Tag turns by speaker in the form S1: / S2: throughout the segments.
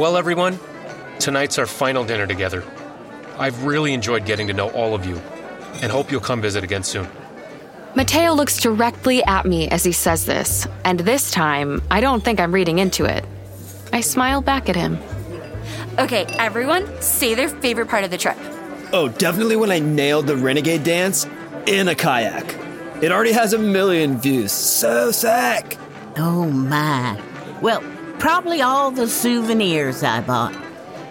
S1: Well, everyone, tonight's our final dinner together. I've really enjoyed getting to know all of you and hope you'll come visit again soon.
S2: Mateo looks directly at me as he says this, and this time, I don't think I'm reading into it. I smile back at him.
S3: Okay, everyone, say their favorite part of the trip.
S4: Oh, definitely when I nailed the renegade dance in a kayak. It already has a million views. So sick.
S5: Oh my. Well, probably all the souvenirs I bought.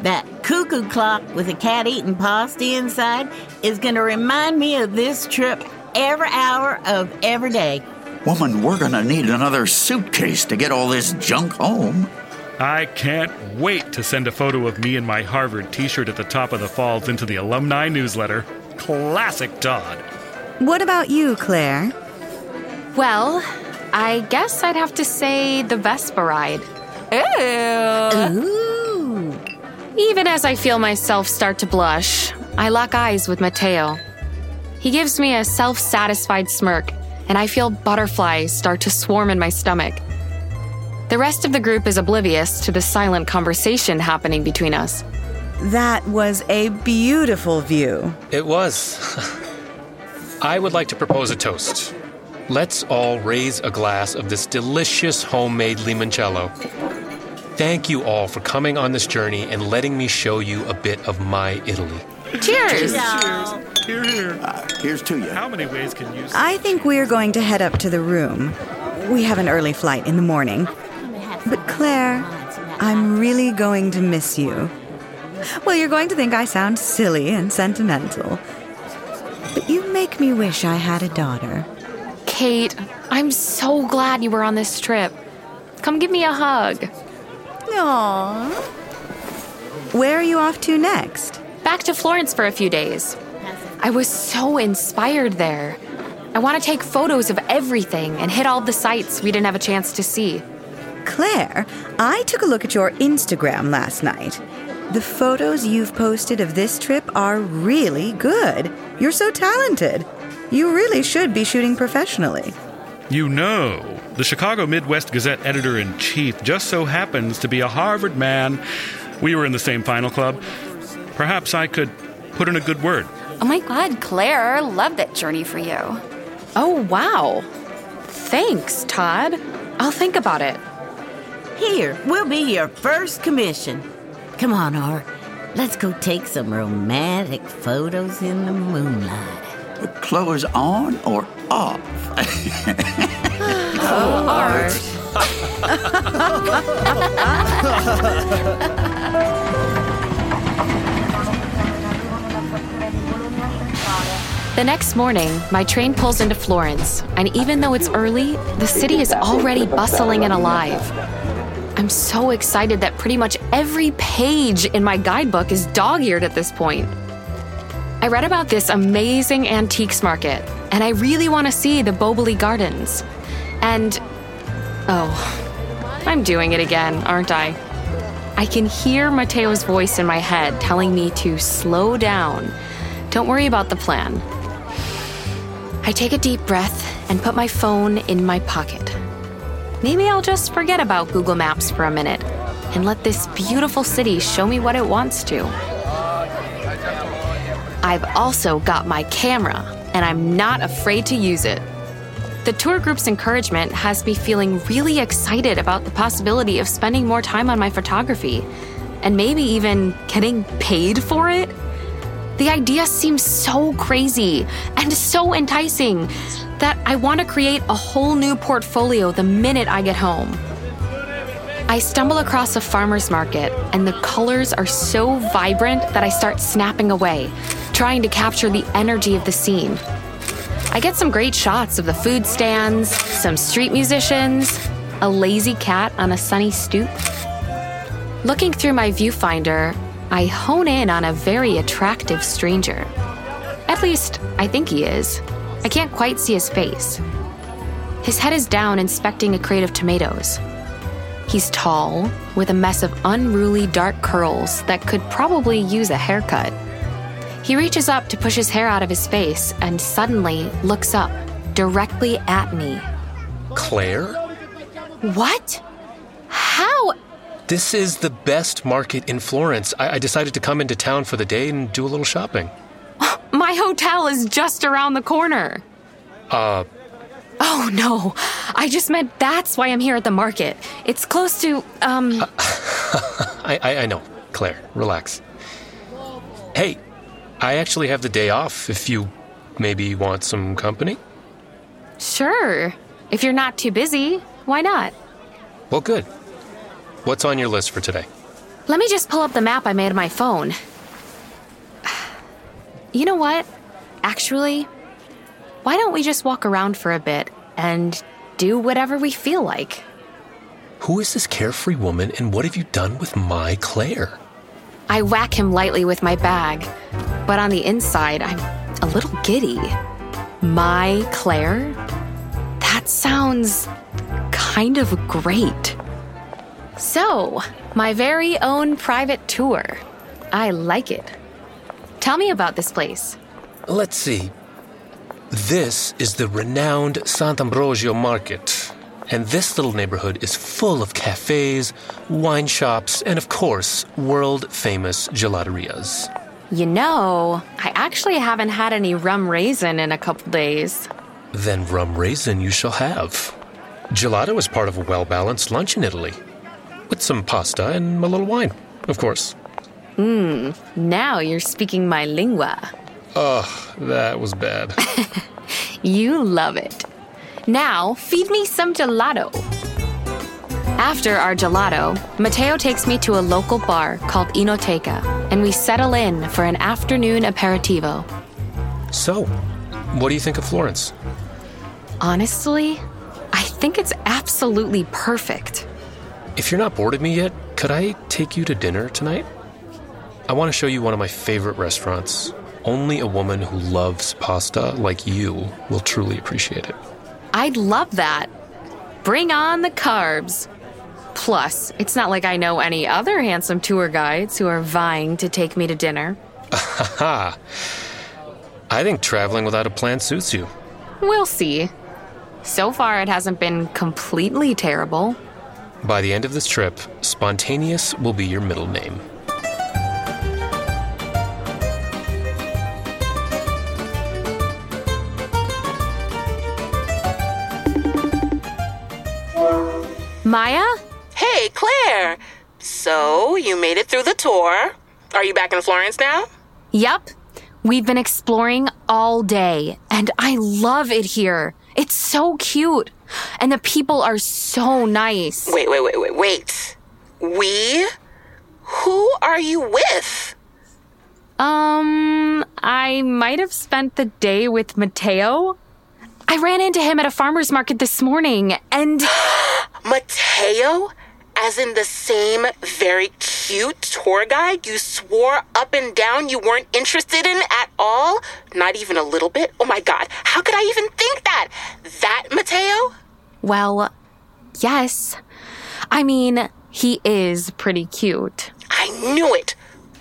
S5: That cuckoo clock with a cat eating pasta inside is going to remind me of this trip every hour of every day.
S6: Woman, we're gonna need another suitcase to get all this junk home.
S7: I can't wait to send a photo of me in my Harvard t shirt at the top of the falls into the alumni newsletter. Classic Todd.
S8: What about you, Claire?
S2: Well, I guess I'd have to say the Vespa ride.
S3: Ew.
S5: Ooh.
S2: Even as I feel myself start to blush, I lock eyes with Mateo. He gives me a self satisfied smirk, and I feel butterflies start to swarm in my stomach. The rest of the group is oblivious to the silent conversation happening between us.
S8: That was a beautiful view.
S1: It was. I would like to propose a toast. Let's all raise a glass of this delicious homemade limoncello. Thank you all for coming on this journey and letting me show you a bit of my Italy.
S2: Cheers! Cheers!
S7: Here, here.
S6: Uh, here's to you.
S7: How many ways can you
S8: I think we're going to head up to the room. We have an early flight in the morning. But Claire, I'm really going to miss you. Well, you're going to think I sound silly and sentimental. But you make me wish I had a daughter.
S2: Kate, I'm so glad you were on this trip. Come give me a hug.
S8: Aww. Where are you off to next?
S2: Back to Florence for a few days. I was so inspired there. I want to take photos of everything and hit all the sites we didn't have a chance to see.
S8: Claire, I took a look at your Instagram last night. The photos you've posted of this trip are really good. You're so talented. You really should be shooting professionally.
S7: You know, the Chicago Midwest Gazette editor in chief just so happens to be a Harvard man. We were in the same final club. Perhaps I could put in a good word.
S3: Oh my god, Claire, love that journey for you.
S2: Oh, wow. Thanks, Todd. I'll think about it.
S5: Here, we'll be your first commission. Come on, Art. Let's go take some romantic photos in the moonlight.
S6: The clothes on or off?
S2: Oh, the next morning, my train pulls into Florence, and even though it's early, the city is already bustling and alive. I'm so excited that pretty much every page in my guidebook is dog eared at this point. I read about this amazing antiques market, and I really want to see the Boboli Gardens. And, oh, I'm doing it again, aren't I? I can hear Mateo's voice in my head telling me to slow down. Don't worry about the plan. I take a deep breath and put my phone in my pocket. Maybe I'll just forget about Google Maps for a minute and let this beautiful city show me what it wants to. I've also got my camera, and I'm not afraid to use it. The tour group's encouragement has me feeling really excited about the possibility of spending more time on my photography and maybe even getting paid for it. The idea seems so crazy and so enticing that I want to create a whole new portfolio the minute I get home. I stumble across a farmer's market, and the colors are so vibrant that I start snapping away, trying to capture the energy of the scene. I get some great shots of the food stands, some street musicians, a lazy cat on a sunny stoop. Looking through my viewfinder, I hone in on a very attractive stranger. At least, I think he is. I can't quite see his face. His head is down, inspecting a crate of tomatoes. He's tall, with a mess of unruly dark curls that could probably use a haircut. He reaches up to push his hair out of his face and suddenly looks up, directly at me.
S1: Claire?
S2: What? How?
S1: This is the best market in Florence. I, I decided to come into town for the day and do a little shopping.
S2: My hotel is just around the corner.
S1: Uh,
S2: Oh no, I just meant that's why I'm here at the market. It's close to, um,
S1: I, I, I know. Claire, relax. Hey, I actually have the day off if you maybe want some company.
S2: sure. If you're not too busy, why not?
S1: Well, good. What's on your list for today?
S2: Let me just pull up the map I made on my phone. You know what? Actually, why don't we just walk around for a bit and do whatever we feel like?
S1: Who is this carefree woman and what have you done with my Claire?
S2: I whack him lightly with my bag, but on the inside, I'm a little giddy. My Claire? That sounds kind of great. So, my very own private tour. I like it. Tell me about this place.
S1: Let's see. This is the renowned Sant'Ambrogio Market. And this little neighborhood is full of cafes, wine shops, and of course, world famous gelaterias.
S2: You know, I actually haven't had any rum raisin in a couple days.
S1: Then rum raisin you shall have. Gelato is part of a well balanced lunch in Italy, with some pasta and a little wine, of course.
S2: Mmm, now you're speaking my lingua.
S1: Ugh, that was bad.
S2: You love it. Now, feed me some gelato. After our gelato, Mateo takes me to a local bar called Enoteca, and we settle in for an afternoon aperitivo.
S1: so, what do you think of Florence?
S2: Honestly, I think it's absolutely perfect.
S1: If you're not bored of me yet, could I take you to dinner tonight? I want to show you one of my favorite restaurants. Only a woman who loves pasta like you will truly appreciate it.
S2: I'd love that. Bring on the carbs. Plus, it's not like I know any other handsome tour guides who are vying to take me to dinner.
S1: I think traveling without a plan suits you.
S2: We'll see. So far, it hasn't been completely terrible.
S1: By the end of this trip, spontaneous will be your middle name.
S2: Maya?
S9: Hey, Claire. So, you made it through the tour. Are you back in Florence now?
S2: Yup. We've been exploring all day, and I love it here. It's so cute. And the people are so nice.
S9: Wait, wait, wait, wait, wait. We? Who are you with?
S2: Um, I might have spent the day with Mateo. I ran into him at a farmer's market this morning, and
S9: Mateo? As in the same very cute tour guide you swore up and down you weren't interested in at all? Not even a little bit? Oh my god, how could I even think that? That Mateo?
S2: well, yes. I mean, he is pretty cute.
S9: I knew it.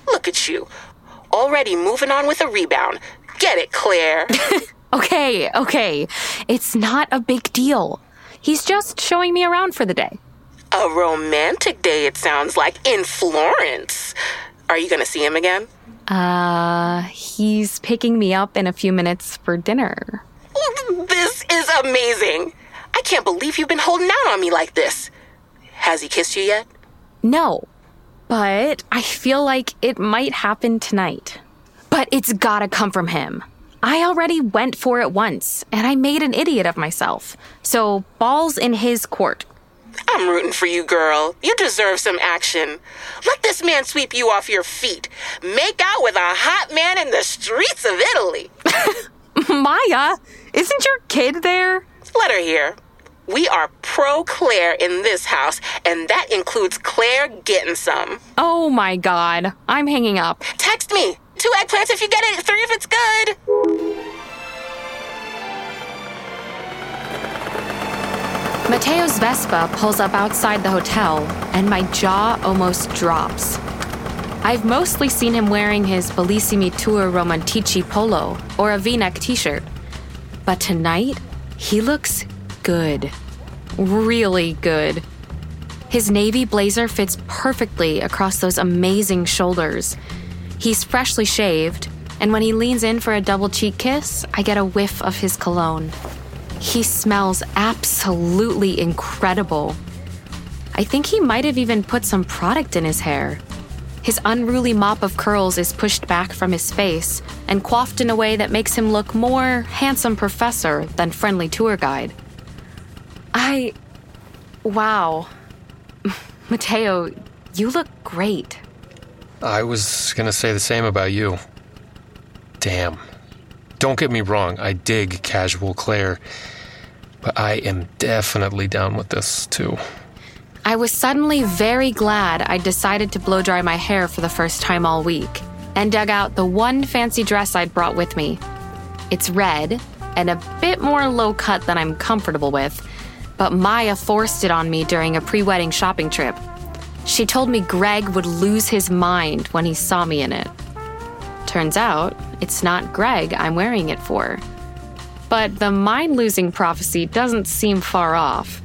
S9: Look at you. Already moving on with a rebound. Get it, Claire.
S2: Okay, okay. It's not a big deal. He's just showing me around for the day.
S9: a romantic day, it sounds like, in Florence. Are you gonna see him again?
S2: Uh, he's picking me up in a few minutes for dinner.
S9: This is amazing. I can't believe you've been holding out on me like this. Has he kissed you yet?
S2: No, but I feel like it might happen tonight. But it's gotta come from him. I already went for it once, and I made an idiot of myself. So, ball's in his court.
S9: I'm rooting for you, girl. You deserve some action. Let this man sweep you off your feet. Make out with a hot man in the streets of Italy.
S2: Maya, isn't your kid there?
S9: Let her hear. We are pro Claire in this house, and that includes Claire getting some.
S2: Oh my god, I'm hanging up.
S9: Text me. Two eggplants if you get it, three if it's good.
S2: Mateo's Vespa pulls up outside the hotel, and my jaw almost drops. I've mostly seen him wearing his Bellissimi Tour Romantici polo or a v neck t shirt. But tonight, he looks good. Really good. His navy blazer fits perfectly across those amazing shoulders. He's freshly shaved, and when he leans in for a double cheek kiss, I get a whiff of his cologne. He smells absolutely incredible. I think he might have even put some product in his hair. His unruly mop of curls is pushed back from his face and coiffed in a way that makes him look more handsome professor than friendly tour guide. I. Wow. Mateo, you look great.
S1: I was gonna say the same about you. Damn. Don't get me wrong, I dig casual Claire, but I am definitely down with this too.
S2: I was suddenly very glad I decided to blow dry my hair for the first time all week and dug out the one fancy dress I'd brought with me. It's red and a bit more low cut than I'm comfortable with, but Maya forced it on me during a pre wedding shopping trip. She told me Greg would lose his mind when he saw me in it. Turns out, it's not Greg I'm wearing it for. But the mind losing prophecy doesn't seem far off.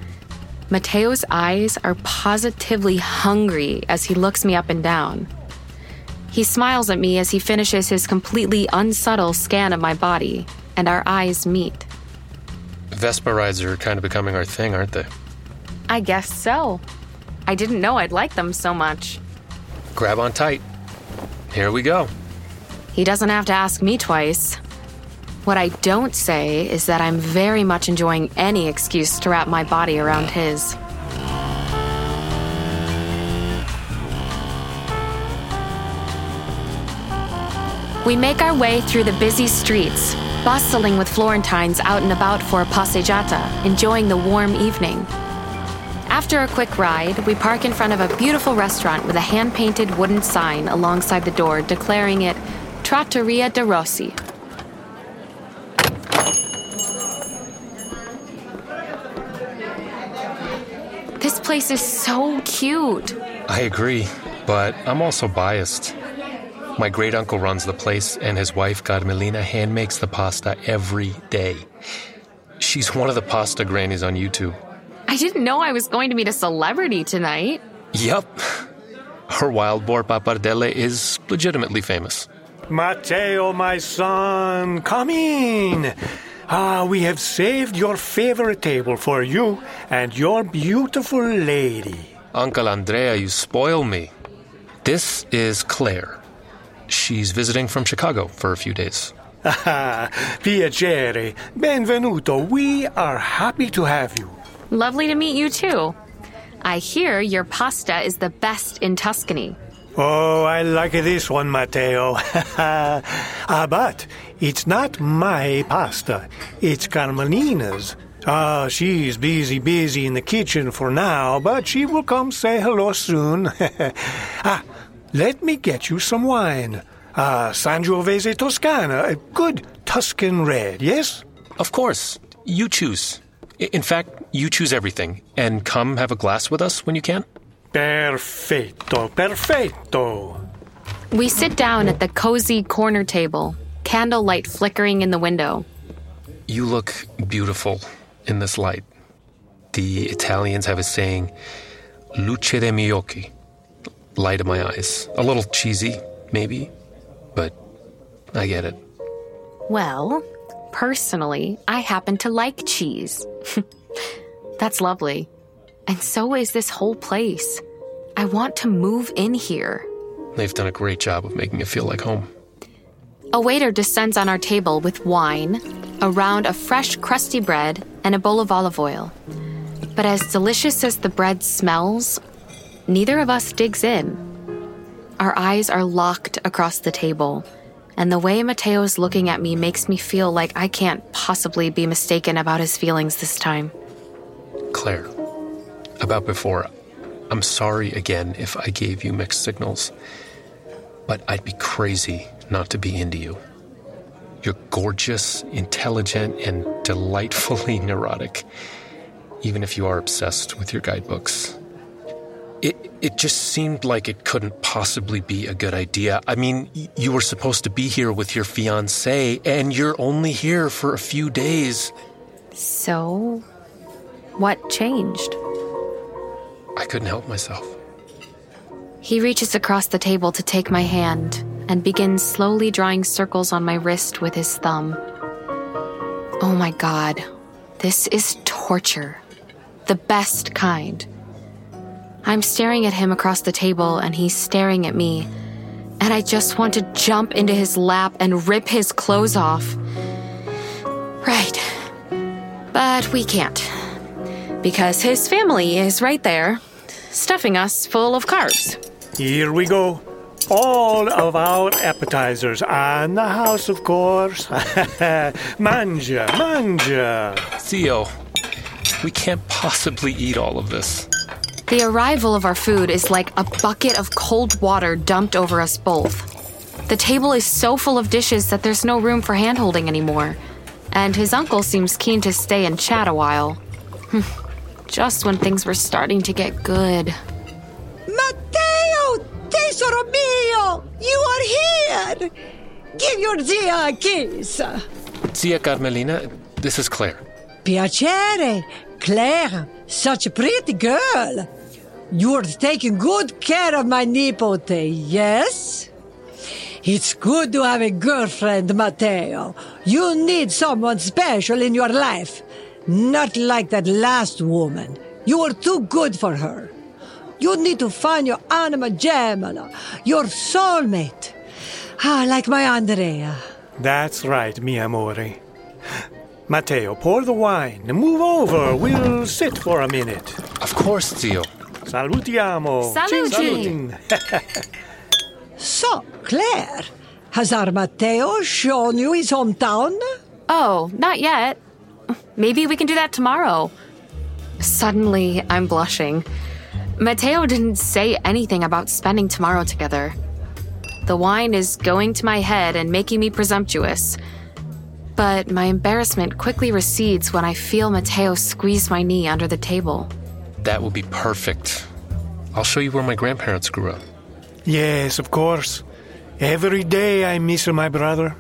S2: Mateo's eyes are positively hungry as he looks me up and down. He smiles at me as he finishes his completely unsubtle scan of my body, and our eyes meet.
S1: Vespa rides are kind of becoming our thing, aren't they?
S2: I guess so. I didn't know I'd like them so much.
S1: Grab on tight. Here we go.
S2: He doesn't have to ask me twice. What I don't say is that I'm very much enjoying any excuse to wrap my body around his. We make our way through the busy streets, bustling with Florentines out and about for a passeggiata, enjoying the warm evening. After a quick ride, we park in front of a beautiful restaurant with a hand painted wooden sign alongside the door declaring it Trattoria de Rossi. This place is so cute.
S1: I agree, but I'm also biased. My great uncle runs the place, and his wife, Carmelina, hand makes the pasta every day. She's one of the pasta grannies on YouTube.
S2: I didn't know I was going to meet a celebrity tonight.
S1: Yep. Her wild boar pappardelle is legitimately famous.
S10: Matteo, my son, come in. Ah, we have saved your favorite table for you and your beautiful lady.
S1: Uncle Andrea, you spoil me. This is Claire. She's visiting from Chicago for a few days.
S10: Ah, piacere. Benvenuto. We are happy to have you.
S2: Lovely to meet you too. I hear your pasta is the best in Tuscany.
S10: Oh, I like this one, Matteo. ah, but it's not my pasta. It's Carmelina's. Ah, she's busy, busy in the kitchen for now, but she will come say hello soon. ah, let me get you some wine. Ah, Sangiovese Toscana, a good Tuscan red, yes?
S1: Of course. You choose. In fact, you choose everything. And come have a glass with us when you can.
S10: Perfetto, perfetto.
S2: We sit down at the cozy corner table, candlelight flickering in the window.
S1: You look beautiful in this light. The Italians have a saying, luce dei miei occhi, light of my eyes. A little cheesy, maybe, but I get it.
S2: Well, personally, I happen to like cheese. That's lovely. And so is this whole place. I want to move in here.
S1: They've done a great job of making it feel like home.
S2: A waiter descends on our table with wine, a round of fresh, crusty bread, and a bowl of olive oil. But as delicious as the bread smells, neither of us digs in. Our eyes are locked across the table, and the way Mateo's looking at me makes me feel like I can't possibly be mistaken about his feelings this time.
S1: Claire, about before, I'm sorry again if I gave you mixed signals, but I'd be crazy not to be into you. You're gorgeous, intelligent, and delightfully neurotic, even if you are obsessed with your guidebooks. It, it just seemed like it couldn't possibly be a good idea. I mean, you were supposed to be here with your fiance, and you're only here for a few days.
S2: So, what changed?
S1: I couldn't help myself.
S2: He reaches across the table to take my hand and begins slowly drawing circles on my wrist with his thumb. Oh my god, this is torture. The best kind. I'm staring at him across the table and he's staring at me, and I just want to jump into his lap and rip his clothes off. Right. But we can't. Because his family is right there, stuffing us full of carbs.
S10: Here we go. All of our appetizers and the house, of course. mangia, mangia.
S1: Theo, we can't possibly eat all of this.
S2: The arrival of our food is like a bucket of cold water dumped over us both. The table is so full of dishes that there's no room for handholding anymore. And his uncle seems keen to stay and chat a while. Just when things were starting to get good.
S11: Matteo, tesoro mio, you are here. Give your zia a kiss.
S1: Zia Carmelina, this is Claire.
S11: Piacere, Claire, such a pretty girl. You're taking good care of my nipote, yes? It's good to have a girlfriend, Matteo. You need someone special in your life. Not like that last woman. You were too good for her. You need to find your anima gemina, your soulmate. Ah, like my Andrea.
S10: That's right, mi amore. Matteo, pour the wine. Move over. We'll sit for a minute.
S1: Of course, Theo.
S10: Salutiamo.
S2: Saluti.
S11: So, Claire, has our Matteo shown you his hometown?
S2: Oh, not yet. Maybe we can do that tomorrow. Suddenly, I'm blushing. Mateo didn't say anything about spending tomorrow together. The wine is going to my head and making me presumptuous. But my embarrassment quickly recedes when I feel Mateo squeeze my knee under the table.
S1: That will be perfect. I'll show you where my grandparents grew up.
S10: Yes, of course. Every day I miss my brother.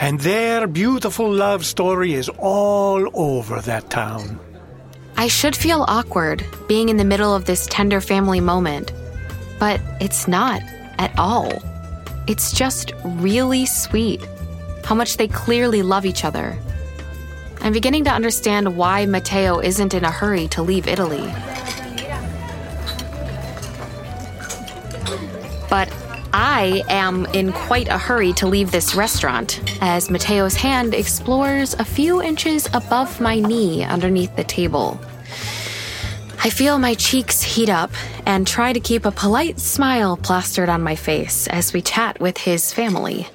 S10: And their beautiful love story is all over that town.
S2: I should feel awkward being in the middle of this tender family moment, but it's not at all. It's just really sweet how much they clearly love each other. I'm beginning to understand why Matteo isn't in a hurry to leave Italy. But I am in quite a hurry to leave this restaurant as Mateo's hand explores a few inches above my knee underneath the table. I feel my cheeks heat up and try to keep a polite smile plastered on my face as we chat with his family.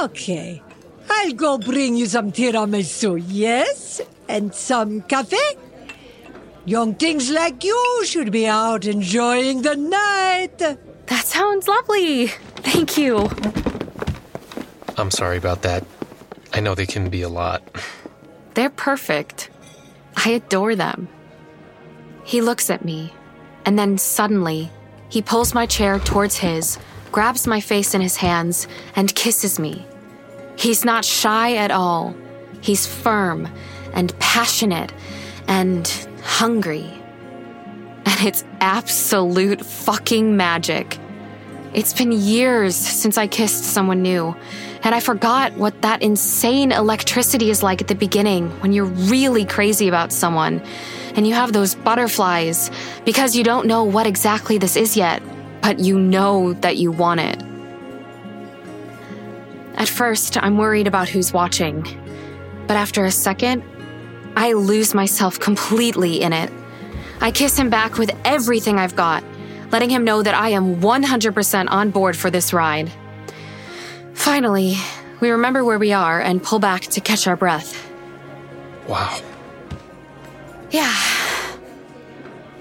S11: Okay. I'll go bring you some tiramisu, yes? And some cafe? Young things like you should be out enjoying the night.
S2: That sounds lovely. Thank you.
S1: I'm sorry about that. I know they can be a lot.
S2: They're perfect. I adore them. He looks at me, and then suddenly, he pulls my chair towards his, grabs my face in his hands, and kisses me. He's not shy at all. He's firm and passionate and hungry. And it's absolute fucking magic. It's been years since I kissed someone new, and I forgot what that insane electricity is like at the beginning when you're really crazy about someone and you have those butterflies because you don't know what exactly this is yet, but you know that you want it. At first, I'm worried about who's watching, but after a second, I lose myself completely in it. I kiss him back with everything I've got, letting him know that I am 100% on board for this ride. Finally, we remember where we are and pull back to catch our breath.
S1: Wow.
S2: Yeah,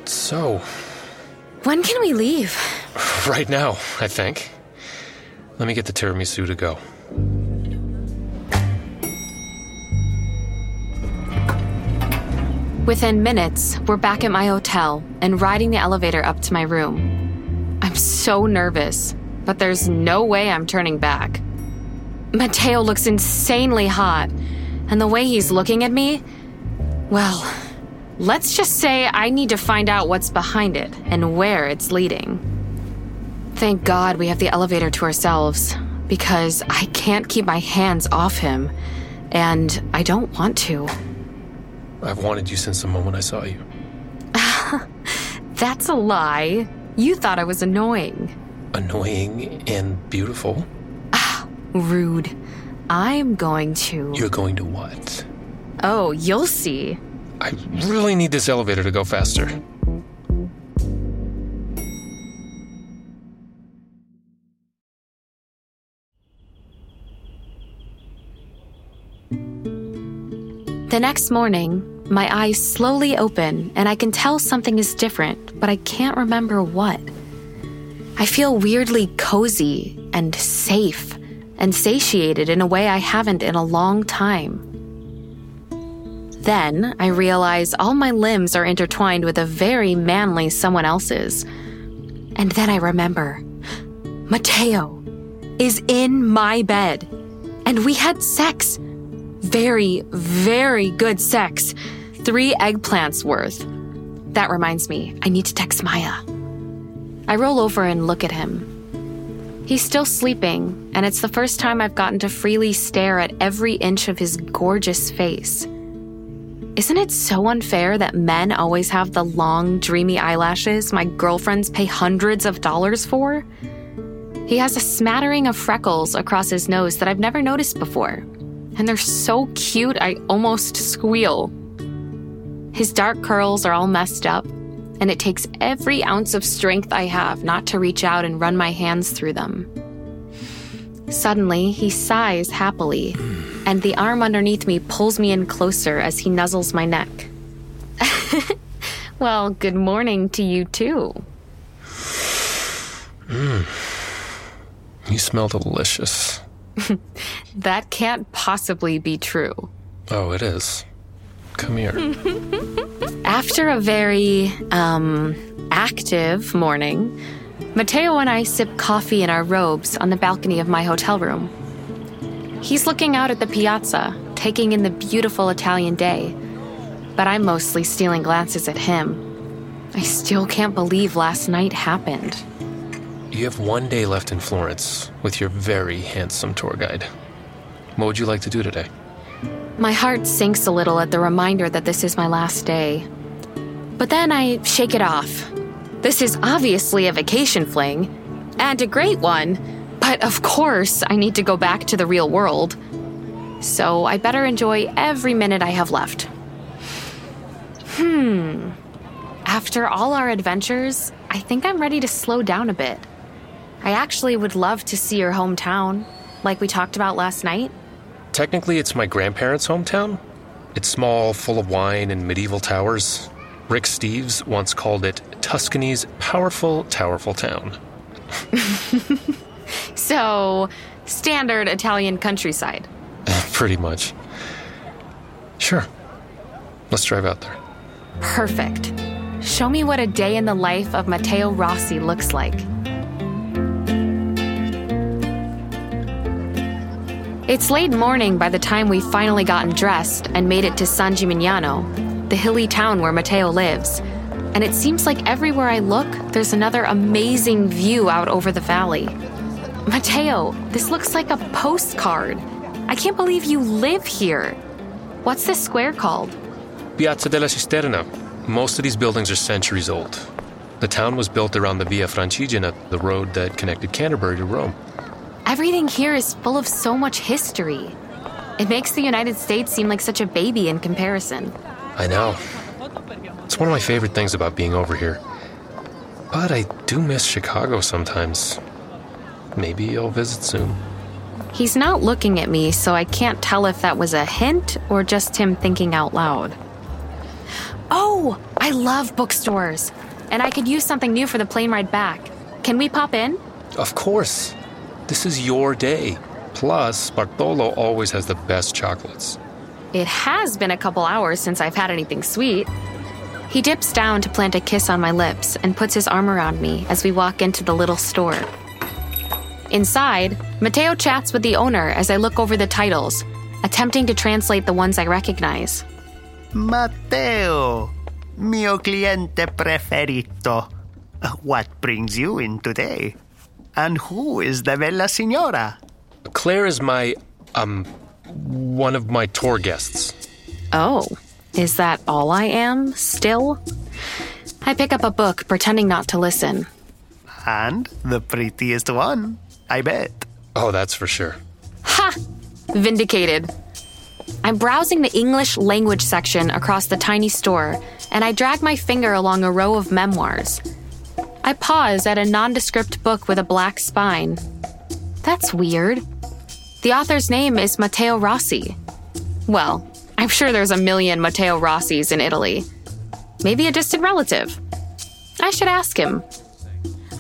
S1: So,
S2: when can we leave?
S1: right now, I think. Let me get the tiramisu to go.
S2: Within minutes, we're back at my hotel and riding the elevator up to my room. I'm so nervous, but there's no way I'm turning back. Mateo looks insanely hot, and the way he's looking at me, well, Let's just say I need to find out what's behind it and where it's leading. Thank God we have the elevator to ourselves because I can't keep my hands off him, and I don't want to.
S1: I've wanted you since the moment I saw you.
S2: That's a lie. You thought I was annoying.
S1: Annoying and beautiful.
S2: Ah, rude. I'm going to.
S1: You're going to what?
S2: Oh, you'll see.
S1: I really need this elevator to go faster.
S2: The next morning, my eyes slowly open and I can tell something is different, but I can't remember what. I feel weirdly cozy and safe and satiated in a way I haven't in a long time. Then I realize all my limbs are intertwined with a very manly someone else's. And then I remember Mateo is in my bed, and we had sex. Very, very good sex. Three eggplants worth. That reminds me, I need to text Maya. I roll over and look at him. He's still sleeping, and it's the first time I've gotten to freely stare at every inch of his gorgeous face. Isn't it so unfair that men always have the long, dreamy eyelashes my girlfriends pay hundreds of dollars for? He has a smattering of freckles across his nose that I've never noticed before, and they're so cute I almost squeal. His dark curls are all messed up, and it takes every ounce of strength I have not to reach out and run my hands through them. Suddenly, he sighs happily, and the arm underneath me pulls me in closer as he nuzzles my neck. well, good morning to you, too.
S1: Mmm. You smell delicious.
S2: that can't possibly be true.
S1: Oh, it is. Come here.
S2: After a very, um, active morning, Mateo and I sip coffee in our robes on the balcony of my hotel room. He's looking out at the piazza, taking in the beautiful Italian day, but I'm mostly stealing glances at him. I still can't believe last night happened.
S1: You have one day left in Florence with your very handsome tour guide. What would you like to do today?
S2: My heart sinks a little at the reminder that this is my last day. But then I shake it off. This is obviously a vacation fling, and a great one, but of course I need to go back to the real world. So I better enjoy every minute I have left. Hmm. After all our adventures, I think I'm ready to slow down a bit. I actually would love to see your hometown, like we talked about last night.
S1: Technically, it's my grandparents' hometown. It's small, full of wine and medieval towers. Rick Steves once called it Tuscany's powerful, towerful town.
S2: So, standard Italian countryside.
S1: Pretty much. Sure. Let's drive out there.
S2: Perfect. Show me what a day in the life of Matteo Rossi looks like. It's late morning by the time we've finally gotten dressed and made it to San Gimignano, the hilly town where Matteo lives. And it seems like everywhere I look, there's another amazing view out over the valley. Matteo, this looks like a postcard. I can't believe you live here. What's this square called?
S1: Piazza della Cisterna. Most of these buildings are centuries old. The town was built around the Via Francigena, the road that connected Canterbury to Rome.
S2: Everything here is full of so much history. It makes the United States seem like such a baby in comparison.
S1: I know. It's one of my favorite things about being over here. But I do miss Chicago sometimes. Maybe I'll visit soon.
S2: He's not looking at me, so I can't tell if that was a hint or just him thinking out loud. Oh, I love bookstores, and I could use something new for the plane ride back. Can we pop in?
S1: Of course. This is your day. Plus, Bartolo always has the best chocolates.
S2: It has been a couple hours since I've had anything sweet. He dips down to plant a kiss on my lips and puts his arm around me as we walk into the little store. Inside, Mateo chats with the owner as I look over the titles, attempting to translate the ones I recognize.
S12: Matteo, Mio cliente preferito. What brings you in today? And who is the bella signora?
S1: Claire is my, um, one of my tour guests.
S2: Oh, is that all I am, still? I pick up a book, pretending not to listen.
S12: And the prettiest one, I bet.
S1: Oh, that's for sure.
S2: Ha! Vindicated. I'm browsing the English language section across the tiny store, and I drag my finger along a row of memoirs. I pause at a nondescript book with a black spine. That's weird. The author's name is Matteo Rossi. Well, I'm sure there's a million Matteo Rossis in Italy. Maybe a distant relative. I should ask him.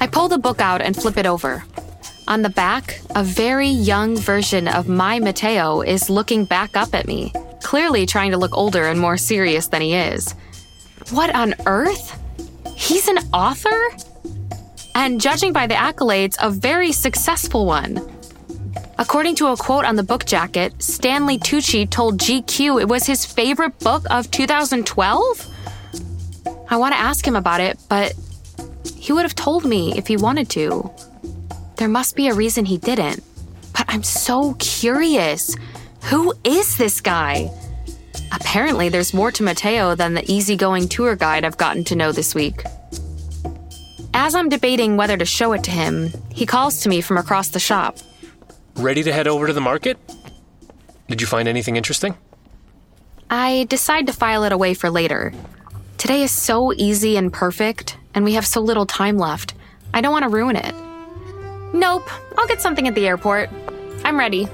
S2: I pull the book out and flip it over. On the back, a very young version of my Matteo is looking back up at me, clearly trying to look older and more serious than he is. What on earth? He's an author? And judging by the accolades, a very successful one. According to a quote on the book jacket, Stanley Tucci told GQ it was his favorite book of 2012? I want to ask him about it, but he would have told me if he wanted to. There must be a reason he didn't. But I'm so curious. Who is this guy? Apparently, there's more to Matteo than the easygoing tour guide I've gotten to know this week. As I'm debating whether to show it to him, he calls to me from across the shop.
S1: Ready to head over to the market? Did you find anything interesting?
S2: I decide to file it away for later. Today is so easy and perfect, and we have so little time left. I don't want to ruin it. Nope, I'll get something at the airport. I'm ready.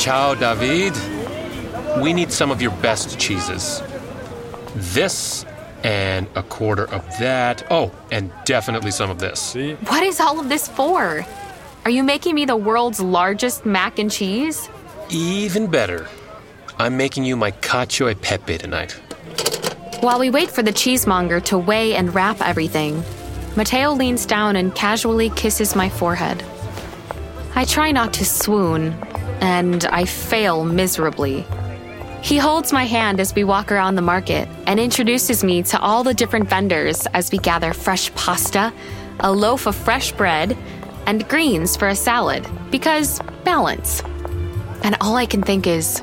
S1: Ciao, David. We need some of your best cheeses. This and a quarter of that. Oh, and definitely some of this.
S2: What is all of this for? Are you making me the world's largest mac and cheese?
S1: Even better. I'm making you my cacio e pepe tonight.
S2: While we wait for the cheesemonger to weigh and wrap everything, Matteo leans down and casually kisses my forehead. I try not to swoon, and I fail miserably. He holds my hand as we walk around the market and introduces me to all the different vendors as we gather fresh pasta, a loaf of fresh bread, and greens for a salad because balance. And all I can think is,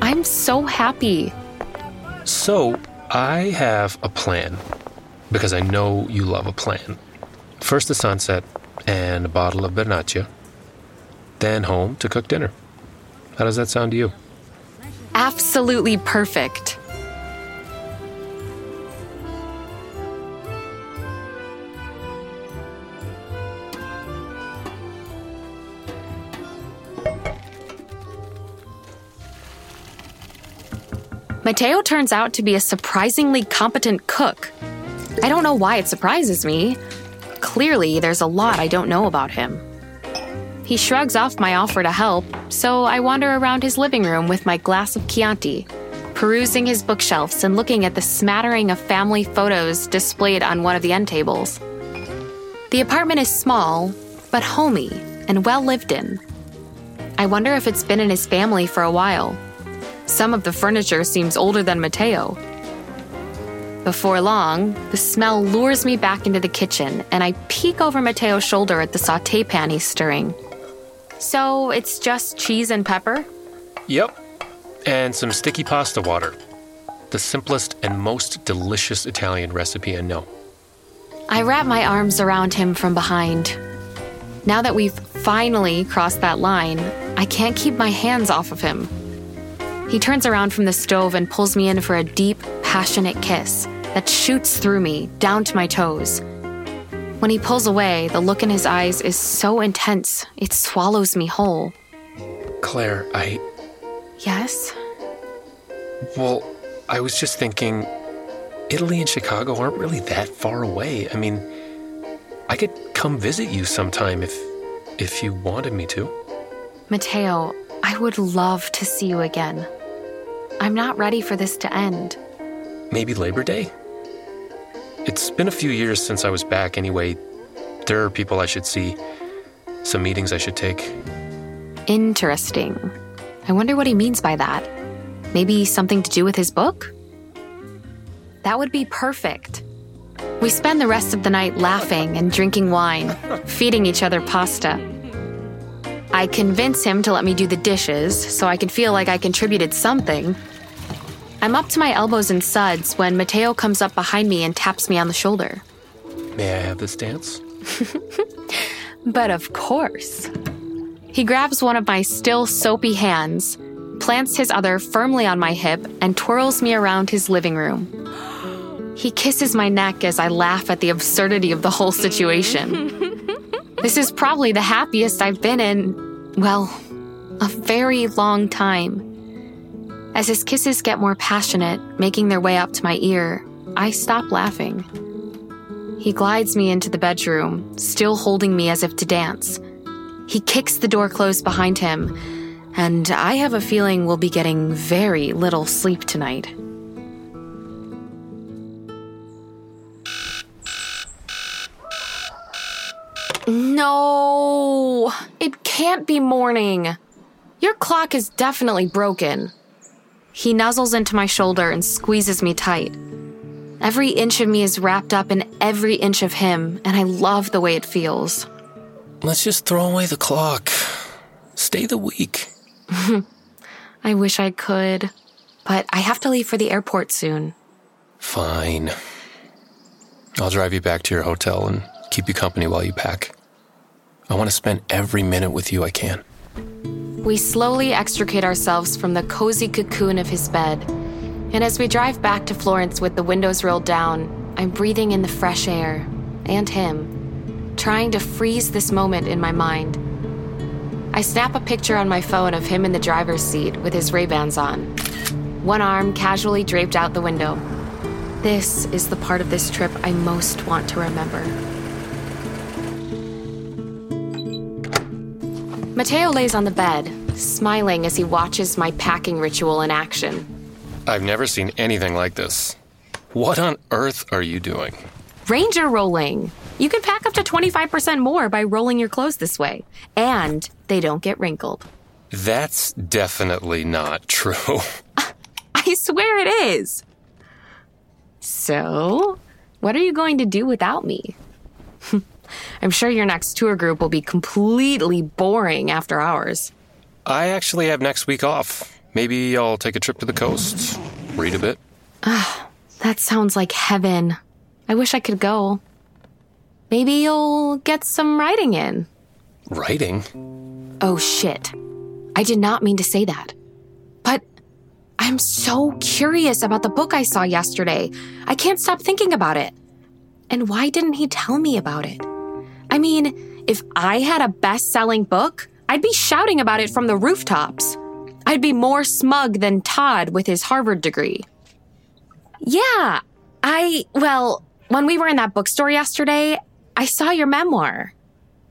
S2: I'm so happy.
S1: So, I have a plan because I know you love a plan. First, the sunset and a bottle of Vernaccia, then home to cook dinner. How does that sound to you?
S2: Absolutely perfect. Matteo turns out to be a surprisingly competent cook. I don't know why it surprises me. Clearly, there's a lot I don't know about him. He shrugs off my offer to help, so I wander around his living room with my glass of Chianti, perusing his bookshelves and looking at the smattering of family photos displayed on one of the end tables. The apartment is small, but homey and well lived in. I wonder if it's been in his family for a while. Some of the furniture seems older than Matteo. Before long, the smell lures me back into the kitchen, and I peek over Matteo's shoulder at the saute pan he's stirring. So it's just cheese and pepper?
S1: Yep. And some sticky pasta water. The simplest and most delicious Italian recipe I know.
S2: I wrap my arms around him from behind. Now that we've finally crossed that line, I can't keep my hands off of him. He turns around from the stove and pulls me in for a deep, passionate kiss that shoots through me, down to my toes. When he pulls away, the look in his eyes is so intense, it swallows me whole.
S1: Claire, I.
S2: Yes?
S1: Well, I was just thinking Italy and Chicago aren't really that far away. I mean, I could come visit you sometime if if you wanted me to.
S2: Matteo, I would love to see you again. I'm not ready for this to end.
S1: Maybe Labor Day? It's been a few years since I was back anyway. There are people I should see, some meetings I should take.
S2: Interesting. I wonder what he means by that. Maybe something to do with his book? That would be perfect. We spend the rest of the night laughing and drinking wine, feeding each other pasta. I convince him to let me do the dishes so I can feel like I contributed something. I'm up to my elbows in suds when Mateo comes up behind me and taps me on the shoulder.
S1: May I have this dance?
S2: But of course. He grabs one of my still soapy hands, plants his other firmly on my hip, and twirls me around his living room. He kisses my neck as I laugh at the absurdity of the whole situation. this is probably the happiest I've been in, well, a very long time. As his kisses get more passionate, making their way up to my ear, I stop laughing. He glides me into the bedroom, still holding me as if to dance. He kicks the door closed behind him, and I have a feeling we'll be getting very little sleep tonight. No, it can't be morning. Your clock is definitely broken. He nuzzles into my shoulder and squeezes me tight. Every inch of me is wrapped up in every inch of him, and I love the way it feels.
S1: Let's just throw away the clock. Stay the week.
S2: I wish I could, but I have to leave for the airport soon.
S1: Fine. I'll drive you back to your hotel and keep you company while you pack. I want to spend every minute with you I can.
S2: We slowly extricate ourselves from the cozy cocoon of his bed. And as we drive back to Florence with the windows rolled down, I'm breathing in the fresh air and him, trying to freeze this moment in my mind. I snap a picture on my phone of him in the driver's seat with his Ray-Bans on, one arm casually draped out the window. This is the part of this trip I most want to remember. Mateo lays on the bed, smiling as he watches my packing ritual in action.
S1: I've never seen anything like this. What on earth are you doing?
S2: Ranger rolling. You can pack up to 25% more by rolling your clothes this way, and they don't get wrinkled.
S1: That's definitely not true.
S2: I swear it is. So, what are you going to do without me? I'm sure your next tour group will be completely boring after ours.
S1: I actually have next week off. Maybe I'll take a trip to the coast, read a bit.
S2: Ah, that sounds like heaven. I wish I could go. Maybe you'll get some writing in.
S1: Writing?
S2: Oh shit. I did not mean to say that. But I'm so curious about the book I saw yesterday. I can't stop thinking about it. And why didn't he tell me about it? I mean, if I had a best selling book, I'd be shouting about it from the rooftops. I'd be more smug than Todd with his Harvard degree. Yeah, I, well, when we were in that bookstore yesterday, I saw your memoir.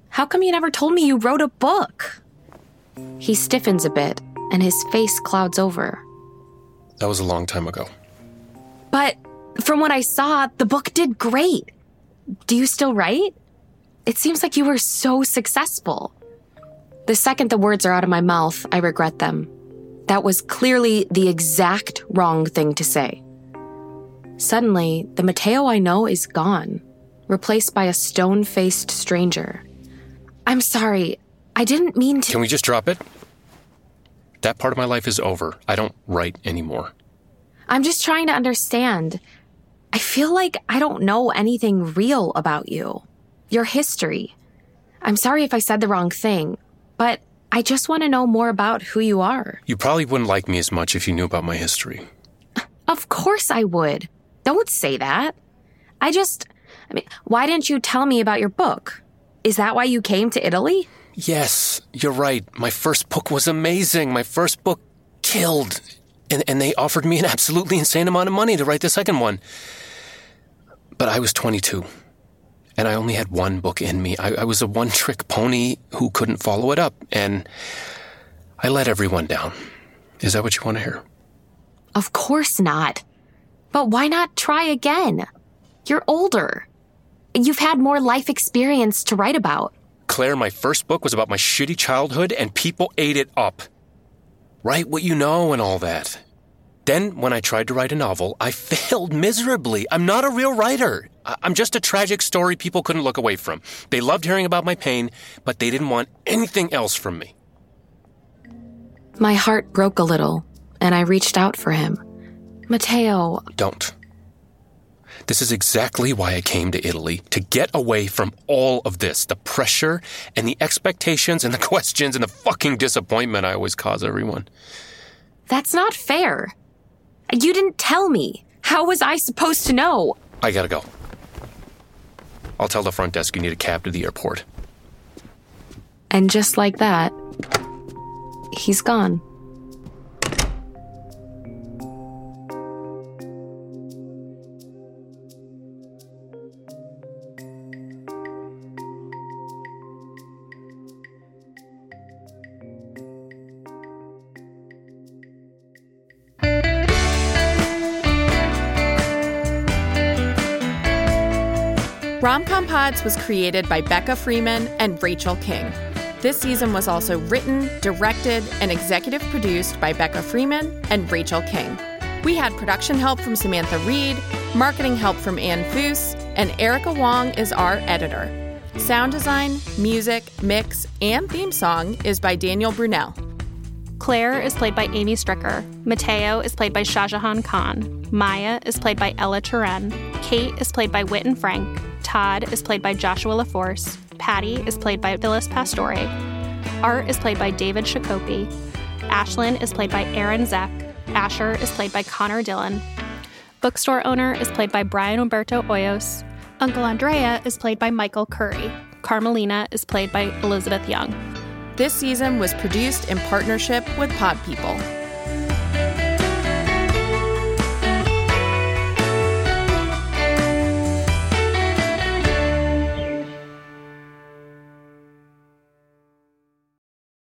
S2: How come you never told me you wrote a book? He stiffens a bit, and his face clouds over.
S1: That was a long time ago.
S2: But from what I saw, the book did great. Do you still write? It seems like you were so successful. The second the words are out of my mouth, I regret them. That was clearly the exact wrong thing to say. Suddenly, the Mateo I know is gone, replaced by a stone faced stranger. I'm sorry. I didn't mean to.
S1: Can we just drop it? That part of my life is over. I don't write anymore.
S2: I'm just trying to understand. I feel like I don't know anything real about you, your history. I'm sorry if I said the wrong thing, but I just want to know more about who you are.
S1: You probably wouldn't like me as much if you knew about my history.
S2: Of course I would. Don't say that. I just, I mean, why didn't you tell me about your book? Is that why you came to Italy?
S1: Yes, you're right. My first book was amazing. My first book killed. And, and they offered me an absolutely insane amount of money to write the second one. But I was 22 and I only had one book in me. I, I was a one trick pony who couldn't follow it up, and I let everyone down. Is that what you want to hear?
S2: Of course not. But why not try again? You're older. You've had more life experience to write about.
S1: Claire, my first book was about my shitty childhood and people ate it up. Write what you know and all that. Then, when I tried to write a novel, I failed miserably. I'm not a real writer. I'm just a tragic story people couldn't look away from. They loved hearing about my pain, but they didn't want anything else from me.
S2: My heart broke a little, and I reached out for him. Mateo.
S1: Don't. This is exactly why I came to Italy to get away from all of this the pressure and the expectations and the questions and the fucking disappointment I always cause everyone.
S2: that's not fair. You didn't tell me. How was I supposed to know?
S1: I gotta go. I'll tell the front desk you need a cab to the airport.
S2: And just like that, he's gone.
S13: Romcom Pods was created by Becca Freeman and Rachel King. This season was also written, directed, and executive produced by Becca Freeman and Rachel King. We had production help from Samantha Reed, marketing help from Ann Foose, and Erica Wong is our editor. Sound design, music, mix, and theme song is by Daniel Brunel.
S14: Claire is played by Amy Stricker. Mateo is played by Shahjahan Khan. Maya is played by Ella Turen. Kate is played by Witten Frank. Todd is played by Joshua LaForce. Patty is played by Phyllis Pastore. Art is played by David Shakopi. Ashlyn is played by Aaron Zeck. Asher is played by Connor Dillon. Bookstore owner is played by Brian Umberto Hoyos. Uncle Andrea is played by Michael Curry. Carmelina is played by Elizabeth Young.
S13: This season was produced in partnership with Pod People.